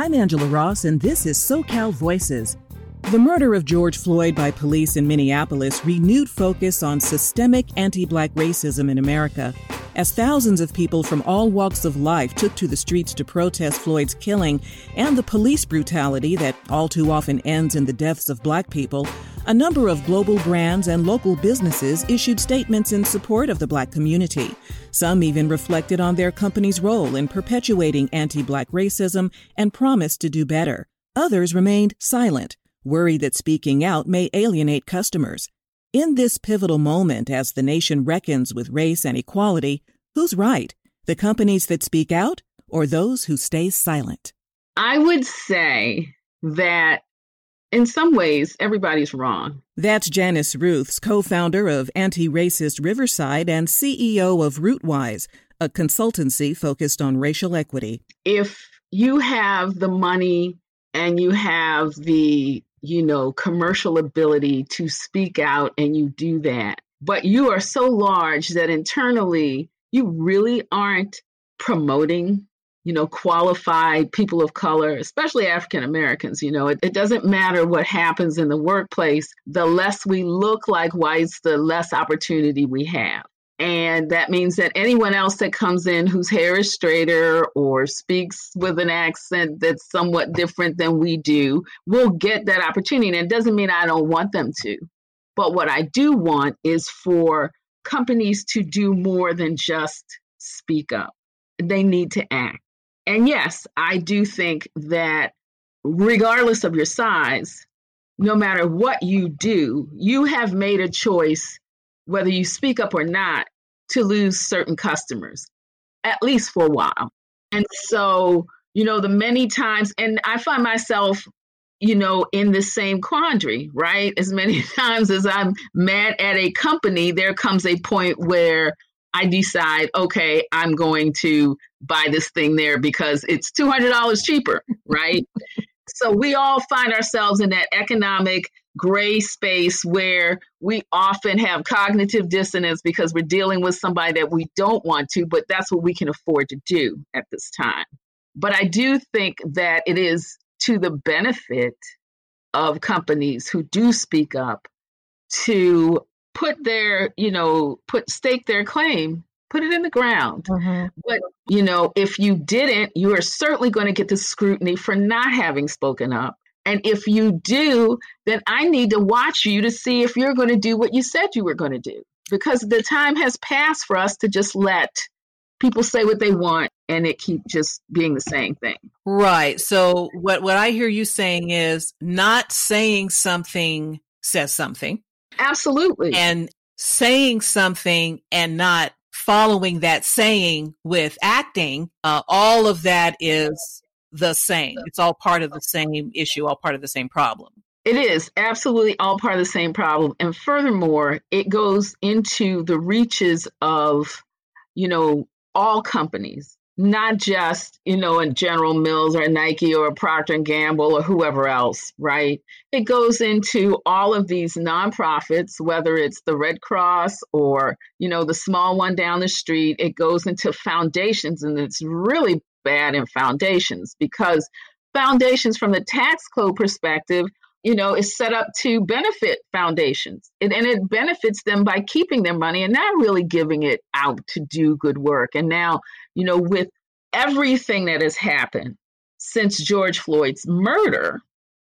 I'm Angela Ross, and this is SoCal Voices. The murder of George Floyd by police in Minneapolis renewed focus on systemic anti black racism in America. As thousands of people from all walks of life took to the streets to protest Floyd's killing and the police brutality that all too often ends in the deaths of black people, a number of global brands and local businesses issued statements in support of the black community. Some even reflected on their company's role in perpetuating anti black racism and promised to do better. Others remained silent, worried that speaking out may alienate customers. In this pivotal moment, as the nation reckons with race and equality, who's right? The companies that speak out or those who stay silent? I would say that in some ways, everybody's wrong. That's Janice Rooths, co founder of Anti Racist Riverside and CEO of Rootwize, a consultancy focused on racial equity. If you have the money and you have the, you know, commercial ability to speak out and you do that, but you are so large that internally you really aren't promoting you know, qualified people of color, especially African Americans. You know, it, it, doesn't matter what happens in the workplace, the less we look like whites, the less opportunity we have. And that means that anyone else that comes in whose hair is straighter or speaks with an accent that's somewhat different than we do will get that opportunity. And it doesn't mean I don't want them to. But what I do want is for companies to do more than just speak up. They need to act and yes, I do think that regardless of your size, no matter what you do, you have made a choice, whether you speak up or not, to lose certain customers, at least for a while. And so, you know, the many times, and I find myself, you know, in the same quandary, right? As many times as I'm mad at a company, there comes a point where I decide, okay, I'm going to buy this thing there because it's $200 cheaper, right? so we all find ourselves in that economic gray space where we often have cognitive dissonance because we're dealing with somebody that we don't want to, but that's what we can afford to do at this time. But I do think that it is to the benefit of companies who do speak up to put their, you know, put stake their claim, put it in the ground. Mm-hmm. But, you know, if you didn't, you are certainly going to get the scrutiny for not having spoken up. And if you do, then I need to watch you to see if you're going to do what you said you were going to do. Because the time has passed for us to just let people say what they want and it keep just being the same thing. Right. So what what I hear you saying is not saying something says something. Absolutely. And saying something and not following that saying with acting, uh, all of that is the same. It's all part of the same issue, all part of the same problem. It is absolutely all part of the same problem. And furthermore, it goes into the reaches of, you know, all companies not just you know a general mills or a nike or a procter and gamble or whoever else right? It goes into all of these nonprofits whether it's the red cross or you know the small one down the street. It goes into foundations and it's really bad in foundations because foundations from the tax code perspective you know is set up to benefit foundations and, and it benefits them by keeping their money and not really giving it out to do good work and now you know, with everything that has happened since George Floyd's murder,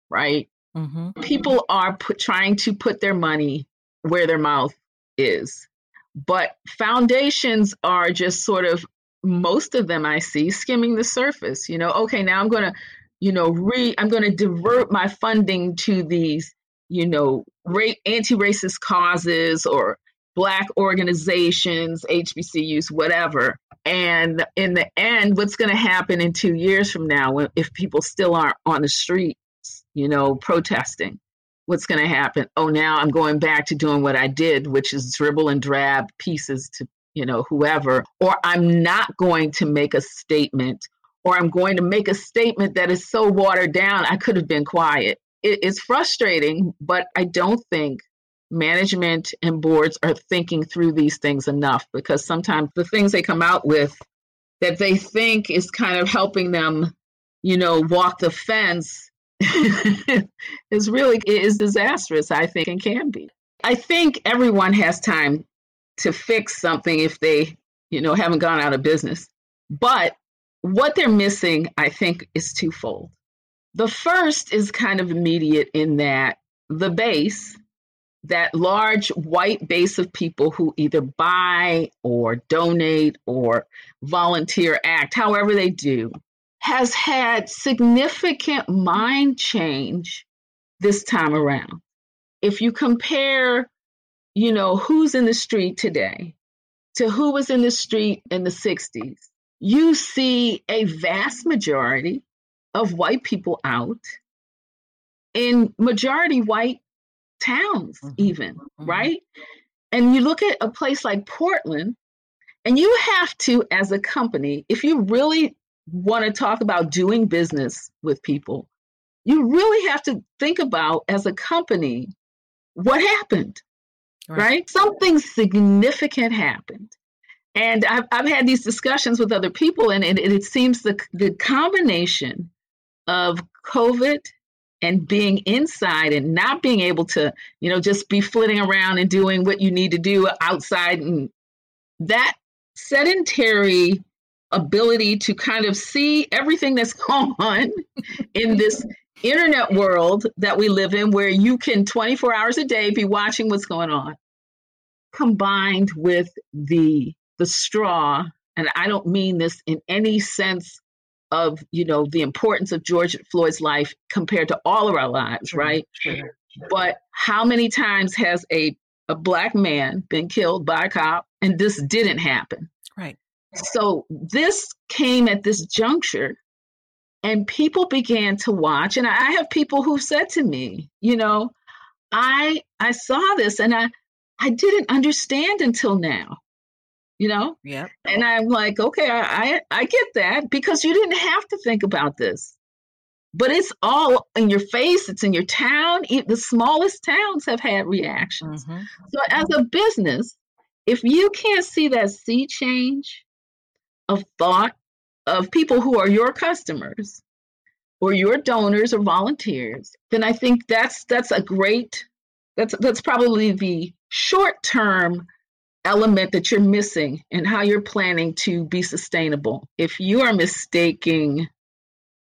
right? Mm-hmm. People are put, trying to put their money where their mouth is. But foundations are just sort of, most of them I see skimming the surface. You know, okay, now I'm going to, you know, re, I'm going to divert my funding to these, you know, ra- anti-racist causes or black organizations, HBCUs, whatever. And in the end, what's going to happen in two years from now if people still aren't on the streets, you know, protesting? What's going to happen? Oh, now I'm going back to doing what I did, which is dribble and drab pieces to, you know, whoever. Or I'm not going to make a statement, or I'm going to make a statement that is so watered down, I could have been quiet. it's frustrating, but I don't think management and boards are thinking through these things enough because sometimes the things they come out with that they think is kind of helping them you know, walk the fence is really is disastrous, I think, and can be. I think everyone has time to fix something if they, you know, haven't gone out of business. But what they're missing, I think, is twofold. The first is kind of immediate in that the base, that large white base of people who either buy or donate or volunteer act, however they do, has had significant mind change this time around. If you compare, you know, who's in the street today to who was in the street in the 60s, you see a vast majority of white people out in majority white towns, mm-hmm. even, mm-hmm. right? And you look at a place like Portland, and you have to, as a company, if you really want to talk about doing business with people, you really have to think about, as a company, what happened, right? right? Something significant happened. And I've, I've had these discussions with other people, and it, it seems the, the combination of COVID and being inside and not being able to, you know, just be flitting around and doing what you need to do outside and that sedentary ability to kind of see everything that's going on in this internet world that we live in where you can 24 hours a day be watching what's going on combined with the the straw and i don't mean this in any sense of you know the importance of george floyd's life compared to all of our lives right? sure. but how many times has a a black man been killed by a cop and this didn't happen? Right. So this came at this juncture and people began to watch and i have people who said to me you know i i saw this and i i didn't understand until now you know? Yeah and i'm like okay I, I i get that because you didn't have to think about this. But it's all in your face it's in your town the smallest towns have had reactions. Mm-hmm. so as a business if you can't see that sea change of thought of people who are your customers or your donors or volunteers, then I think that's that's a great that's that's probably the short term element that you're missing and how you're planning to be sustainable. If you are mistaking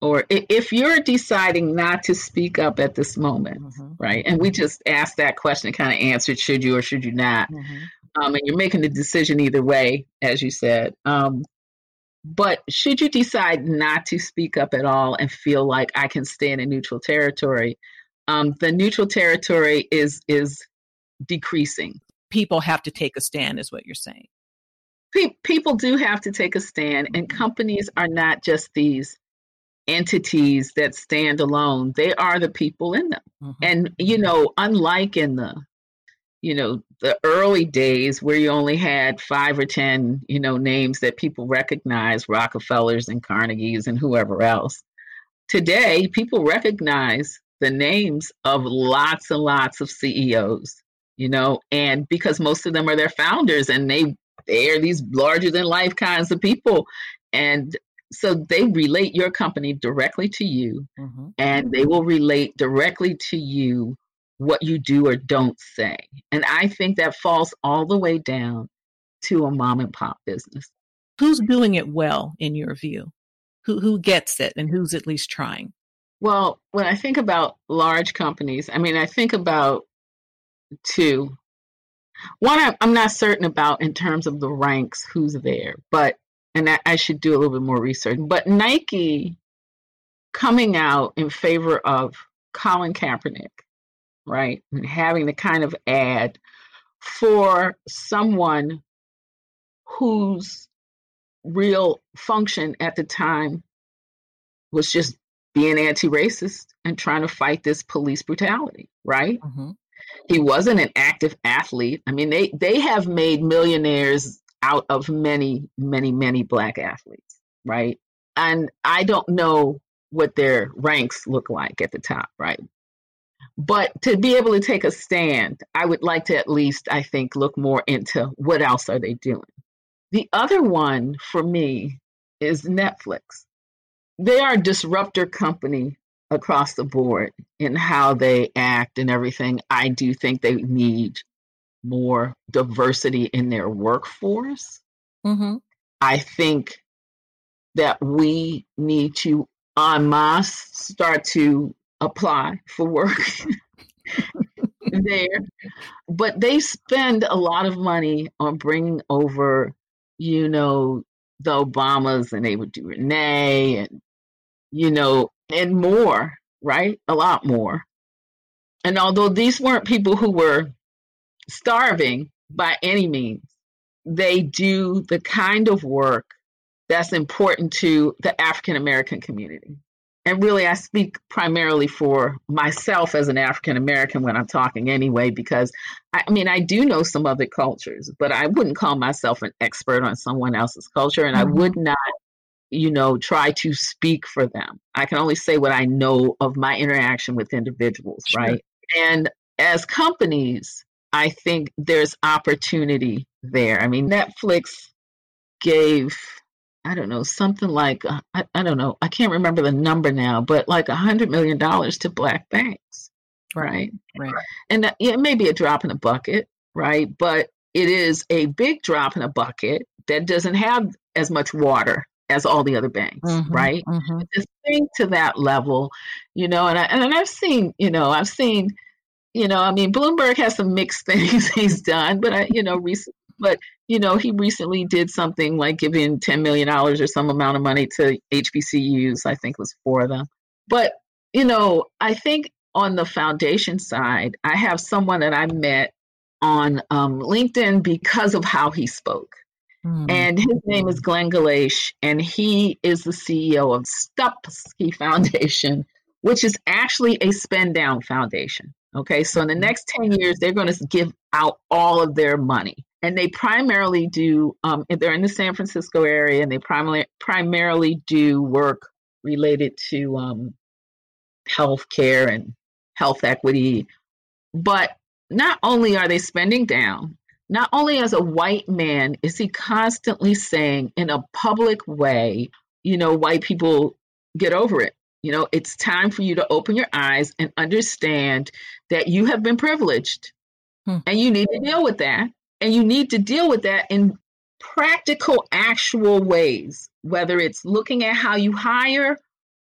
or if you're deciding not to speak up at this moment, mm-hmm. right? And we just asked that question, kind of answered, should you or should you not? Mm-hmm. Um, and you're making the decision either way, as you said. Um, but should you decide not to speak up at all and feel like I can stay in a neutral territory, um, the neutral territory is is decreasing. People have to take a stand, is what you're saying. Pe- people do have to take a stand, and companies are not just these entities that stand alone. They are the people in them. Mm-hmm. And, you know, unlike in the you know the early days where you only had five or ten you know names that people recognize rockefellers and carnegies and whoever else today people recognize the names of lots and lots of ceos you know and because most of them are their founders and they they are these larger than life kinds of people and so they relate your company directly to you mm-hmm. and they will relate directly to you what you do or don't say. And I think that falls all the way down to a mom and pop business. Who's doing it well in your view? Who who gets it and who's at least trying? Well, when I think about large companies, I mean I think about two. One I'm not certain about in terms of the ranks who's there, but and I, I should do a little bit more research. But Nike coming out in favor of Colin Kaepernick right? And having the kind of ad for someone whose real function at the time was just being anti racist and trying to fight this police brutality, right? Mm-hmm. He wasn't an active athlete. I mean, they, they have made millionaires out of many, many, many black athletes, right? And I don't know what their ranks look like at the top, right? But to be able to take a stand, I would like to at least, I think, look more into what else are they doing. The other one for me is Netflix. they are a disruptor company across the board in how they act and everything. I do think they need more diversity in their workforce. Mm-hmm. I think that we need to en masse start to apply for work there. But they spend a lot of money on bringing over, you know, the Obamas and they would do Renee and, you know, and more, right? A lot more. And although these weren't people who were starving by any means, they do the kind of work that's important to the African American community. And really, I speak primarily for myself as an African American when I'm talking anyway, because I, I, mean, I do know some other cultures, but I wouldn't call myself an expert on someone else's culture. And mm-hmm. I would not, you know, try to speak for them. I can only say what I know of my interaction with individuals, sure. right? And as companies, I think there's opportunity there. I mean, Netflix gave I don't know, something like, uh, I, I don't know, I can't remember the number now, but like a $100 million to black banks, right? Right. And it may be a drop in a bucket, right? But it is a big drop in a bucket that doesn't have as much water as all the other banks, mm-hmm, right? Mm-hmm. To think to that level, you know, and I and I've seen, you know, I've seen, you know, I mean, Bloomberg has some mixed things he's done, but I, you know, recently, but you know, he recently did something like giving $10 million or some amount of money to HBCUs. I think was four of them. But, you know, I think on the foundation side, I have someone that I met on um, LinkedIn because of how he spoke. Mm-hmm. And his name is Glenn Galesh, and he is the CEO of Stupski Foundation, which is actually a spend down foundation. Okay, so in the next 10 years, they're going to give out all of their money and they primarily do um, they're in the san francisco area and they primarily primarily do work related to um, health care and health equity but not only are they spending down not only as a white man is he constantly saying in a public way you know white people get over it. You know it's time for you to open your eyes and understand that you have been privileged. Hmm. and you need to deal with that. And you need to deal with that in practical, actual ways, whether it's looking at how you hire,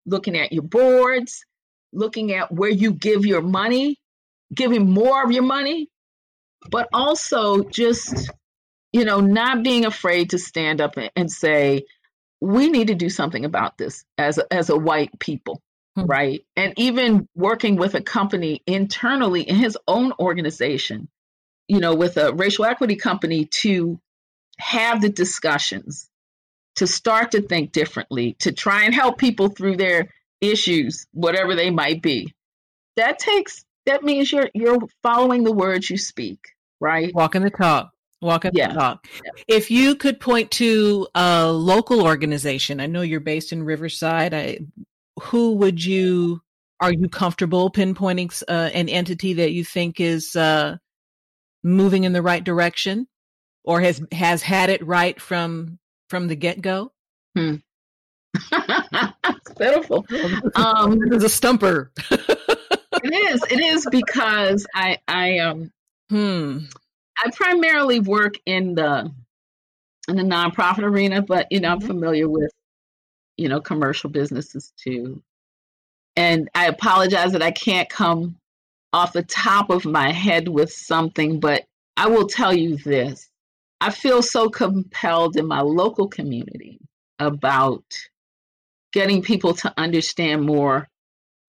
looking at your boards, looking at where you give your money, giving more of your money, but also just, you know, not being afraid to stand up and say, we need to do something about this as a, as a white people hmm. right and even working with a company internally in his own organization you know, with a racial equity company to have the discussions, to start to think differently, to try and help people through their issues, whatever they might be. That takes that means you're you're following the words you speak, right? Walking the talk. Walking yeah. the talk. Yeah. If you could point to a local organization, I know you're based in Riverside. I, who would you are you comfortable pinpointing uh, an entity that you think is uh, moving in the right direction or has has had it right from from the get-go hmm. it's pitiful um this is a stumper it is it is because i i um hmm i primarily work in the in the nonprofit arena but you know i'm mm-hmm. familiar with you know commercial businesses too and i apologize that i can't come off the top of my head with something, but I will tell you this. I feel so compelled in my local community about getting people to understand more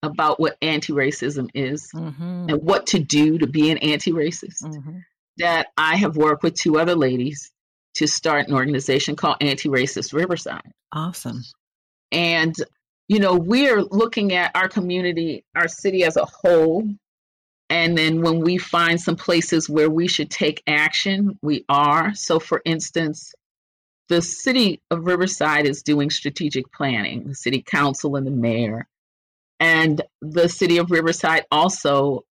about what anti racism is mm-hmm. and what to do to be an anti racist. Mm-hmm. That I have worked with two other ladies to start an organization called Anti Racist Riverside. Awesome. And, you know, we're looking at our community, our city as a whole, and then when we find some places where we should take action, we are. So, for instance, the city of Riverside is doing strategic planning, the city council and the mayor. And the city of Riverside also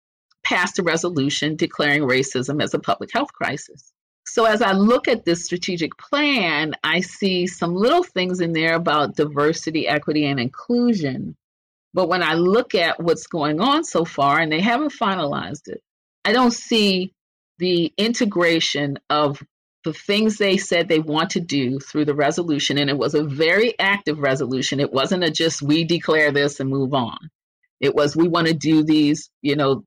passed a resolution declaring racism as a public health crisis. So as I look at this strategic plan, I see some little things in there about diversity, equity, and inclusion. But when I look at what's going on so far, and they haven't finalized it, I don't see the integration of the things they said they want to do through the resolution. And it was a very active resolution. It wasn't a just we declare this and move on. It was we want to do these, you know,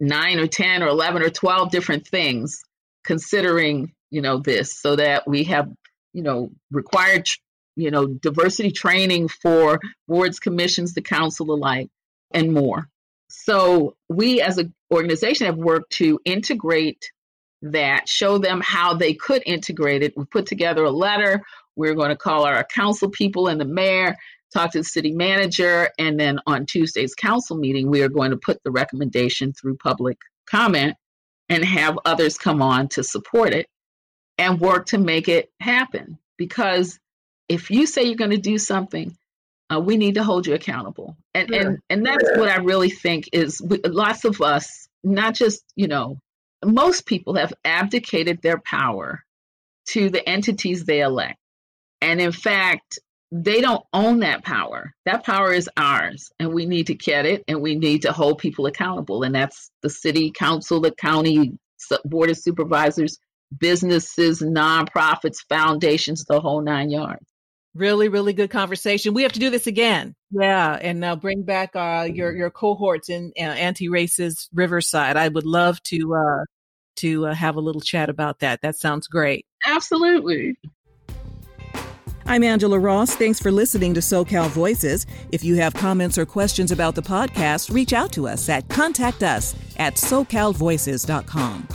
nine or 10 or 11 or 12 different things considering, you know, this so that we have, you know, required, you know, diversity training for boards, commissions, the council alike, and more. So we as an organization have worked to integrate that, show them how they could integrate it. We put together a letter. We're going to call our council people and the mayor talk to the city manager, and then on Tuesday's council meeting, we are going to put the recommendation through public comment and have others come on to support it and work to make it happen. Because if you say you're going to do something, uh, we need to hold you accountable, and sure. and and that's what I really think is we, lots of us, not just you know, most people have abdicated their power to the entities they elect, and in fact, they don't own that power. That power is ours, and we need to get it, and we need to hold people accountable. And that's the city council, the county board of supervisors, businesses, nonprofits, foundations, the whole nine yards. Really, really good conversation. We have to do this again. Yeah, and now bring back uh, your your cohorts in uh, anti-racist Riverside. I would love to uh, to uh, have a little chat about that. That sounds great. Absolutely. I'm Angela Ross. Thanks for listening to SoCal Voices. If you have comments or questions about the podcast, reach out to us at contact us at socalvoices.com.